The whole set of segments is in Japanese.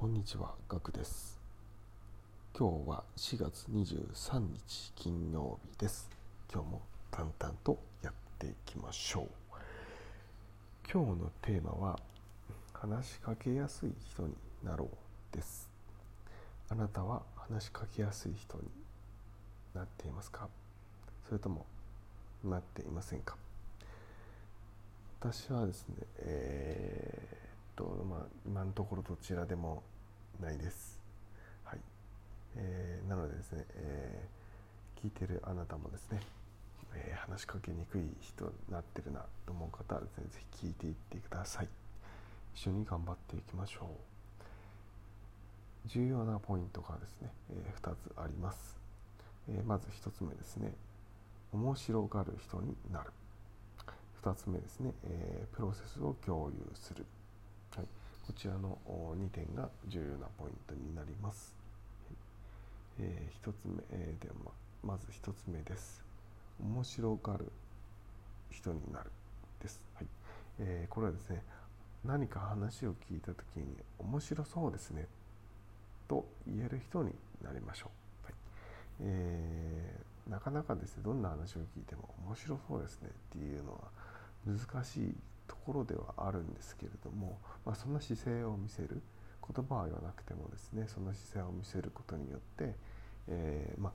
こんにちは、ガクです。今日は4月23日金曜日です。今日も淡々とやっていきましょう。今日のテーマは話しかけやすい人になろうです。あなたは話しかけやすい人になっていますか？それともなっていませんか？私はですね、えーと、まあ、今のところどちらでもないです。はい。えーなのでですね、えー聞いてるあなたもですね、えー話しかけにくい人になってるなと思う方はですね、ぜひ聞いていってください。一緒に頑張っていきましょう。重要なポイントがですね、え2つあります。えまず1つ目ですね、面白がる人になる。2つ目ですね、えプロセスを共有する。こちらの2点が重要なポイントになります。はいえ1つ目、えーではままず1つ目です。面白がる人になるです。はいえーこれはですね、何か話を聞いたときに面白そうですねと言える人になりましょう。はいえーなかなかですね、どんな話を聞いても面白そうですねっていうのは難しいところではあるんですけれども、まあ、その姿勢を見せる言葉は言わなくてもですねその姿勢を見せることによって、えーまあ、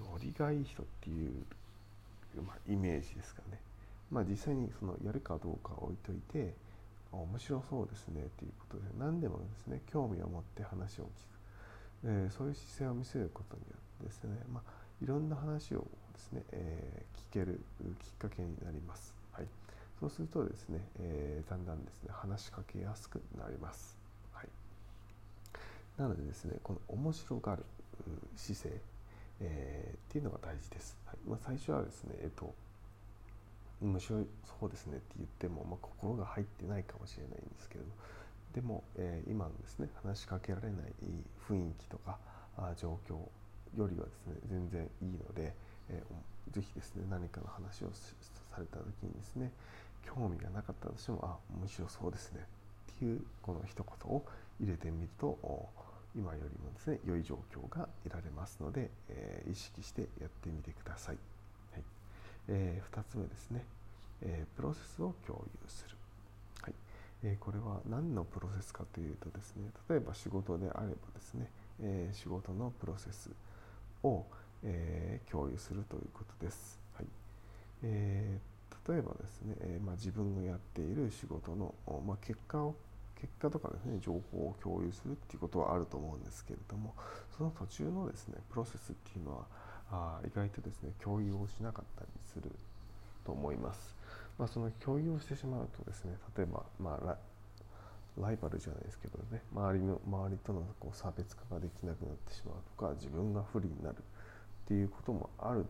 ノリがいい人っていう、まあ、イメージですかね、まあ、実際にそのやるかどうかは置いといて面白そうですねということで何でもですね興味を持って話を聞く、えーそういう姿勢を見せることによってですね、まあ、いろんな話をですね、えー聞けるきっかけになります。そうするとですね、えーだんだんですね話しかけやすくなります。はい、なのでですねこの面白がる姿勢、えーっていうのが大事です。はいまあ、最初はですねえっ、と面白そうですねって言っても、まあ、心が入ってないかもしれないんですけれどでも、えー今のですね話しかけられない雰囲気とかあ状況よりはですね全然いいので、えーぜひですね何かの話をされた時にですね興味がなかったとしてもあ面白そうですねっていうこの一言を入れてみると今よりもですね良い状況が得られますので、えー意識してやってみてください。はいえー2つ目ですね、えープロセスを共有する。はいえこれは何のプロセスかというとですね例えば仕事であればですね、え仕事のプロセスを、え共有するということです。はいえー例えばですね、えまあ、自分がやっている仕事の、まあ、結果を結果とかですね情報を共有するっていうことはあると思うんですけれどもその途中のですねプロセスっていうのはあ意外とですね共有をしなかったりすると思います。まあ、その共有をしてしまうとですね例えば、まあ、ラライバルじゃないですけどね周りの周りとのこう差別化ができなくなってしまうとか自分が不利になるっていうこともある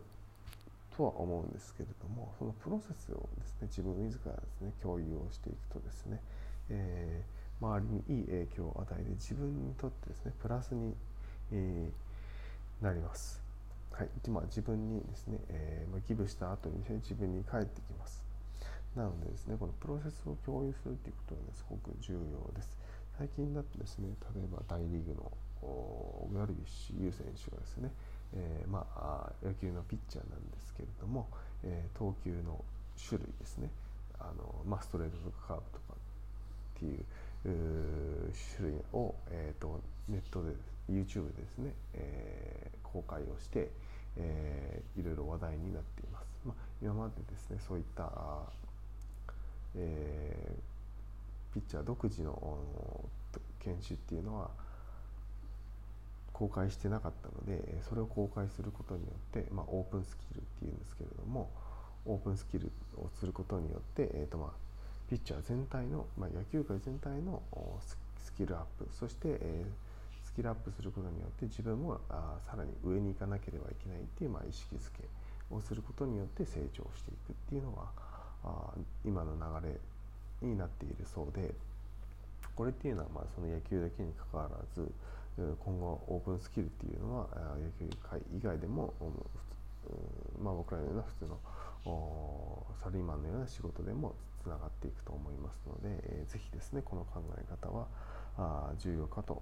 とは思うんですけれどもそのプロセスをですね自分自らですね共有をしていくとですね、えー周りにいい影響を与えて自分にとってですねプラスに、えーなります。はい、でまあ自分にですね、えーまあ、ギブした後にですね自分に返ってきます。なのでですね、このプロセスを共有するということが、ね、すごく重要です。最近だとですね、例えば大リーグのおダルビッシュ有選手がですね、えーまあ、野球のピッチャーなんですけれども、えー投球の種類ですね、あのまあ、ストレートとかカーブとかっていうう種類を、えー、とネットで YouTube でですね、えー公開をして、えーいろいろ話題になっています。まあ、今までですねそういった、あえーピッチャー独自のお研修っていうのは公開してなかったのでそれを公開することによって、まあ、オープンスキルっていうんですけれどもオープンスキルをすることによって、えーとまあ、ピッチャー全体の、まあ、野球界全体のスキルアップそして、えースキルアップすることによって自分もあさらに上に行かなければいけないっていう、まあ、意識づけをすることによって成長していくっていうのがあ今の流れになっているそうでこれっていうのはまあその野球だけにかかわらず今後オープンスキルっていうのは野球界以外でもまあ、僕らのような普通のサラリーマンのような仕事でもつながっていくと思いますので、えーぜひですねこの考え方はあ重要かと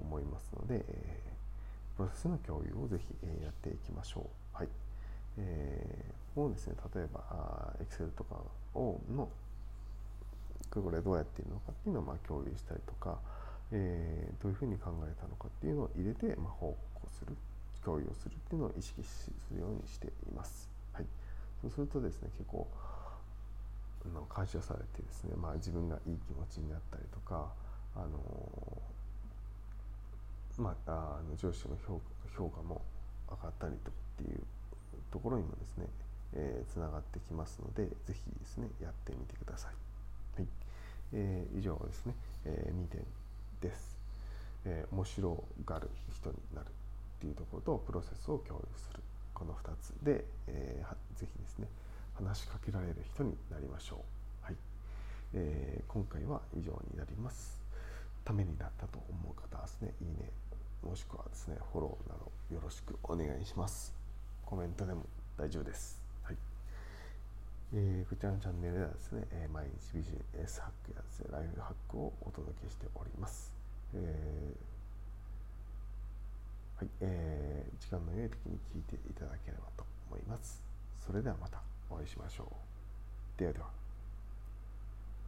思いますので、えー、プロセスの共有をぜひ、えー、やっていきましょう。はいえー、もうですね例えば Excel とかをのこれどうやっているのかっていうのをまあ共有したりとか、えー、どういうふうに考えたのかっていうのを入れて、まあ、報告する共有をするっていうのを意識するようにしています。はい、そうするとですね結構の感謝されてですね、まあ、自分がいい気持ちになったりとか、あのまあ、あの上司の評価も上がったりとかっていうところにもですね、えー、つながってきますのでぜひですねやってみてください。はいえー、以上ですね、えー、2点です、えー。面白がる人になるっていうところとプロセスを共有するこの2つで、えー、ぜひですね話しかけられる人になりましょう。はいえー、今回は以上になります。ためになったと思う方はですね、いいね、もしくはですね、フォローなどよろしくお願いします。コメントでも大丈夫です。はいえー、こちらのチャンネルではですね、え毎日ビジネスハックやですね、ライフハックをお届けしております。えー、はいえー、時間の良い時に聞いていただければと思います。それではまた。お会いしましょう。ではでは。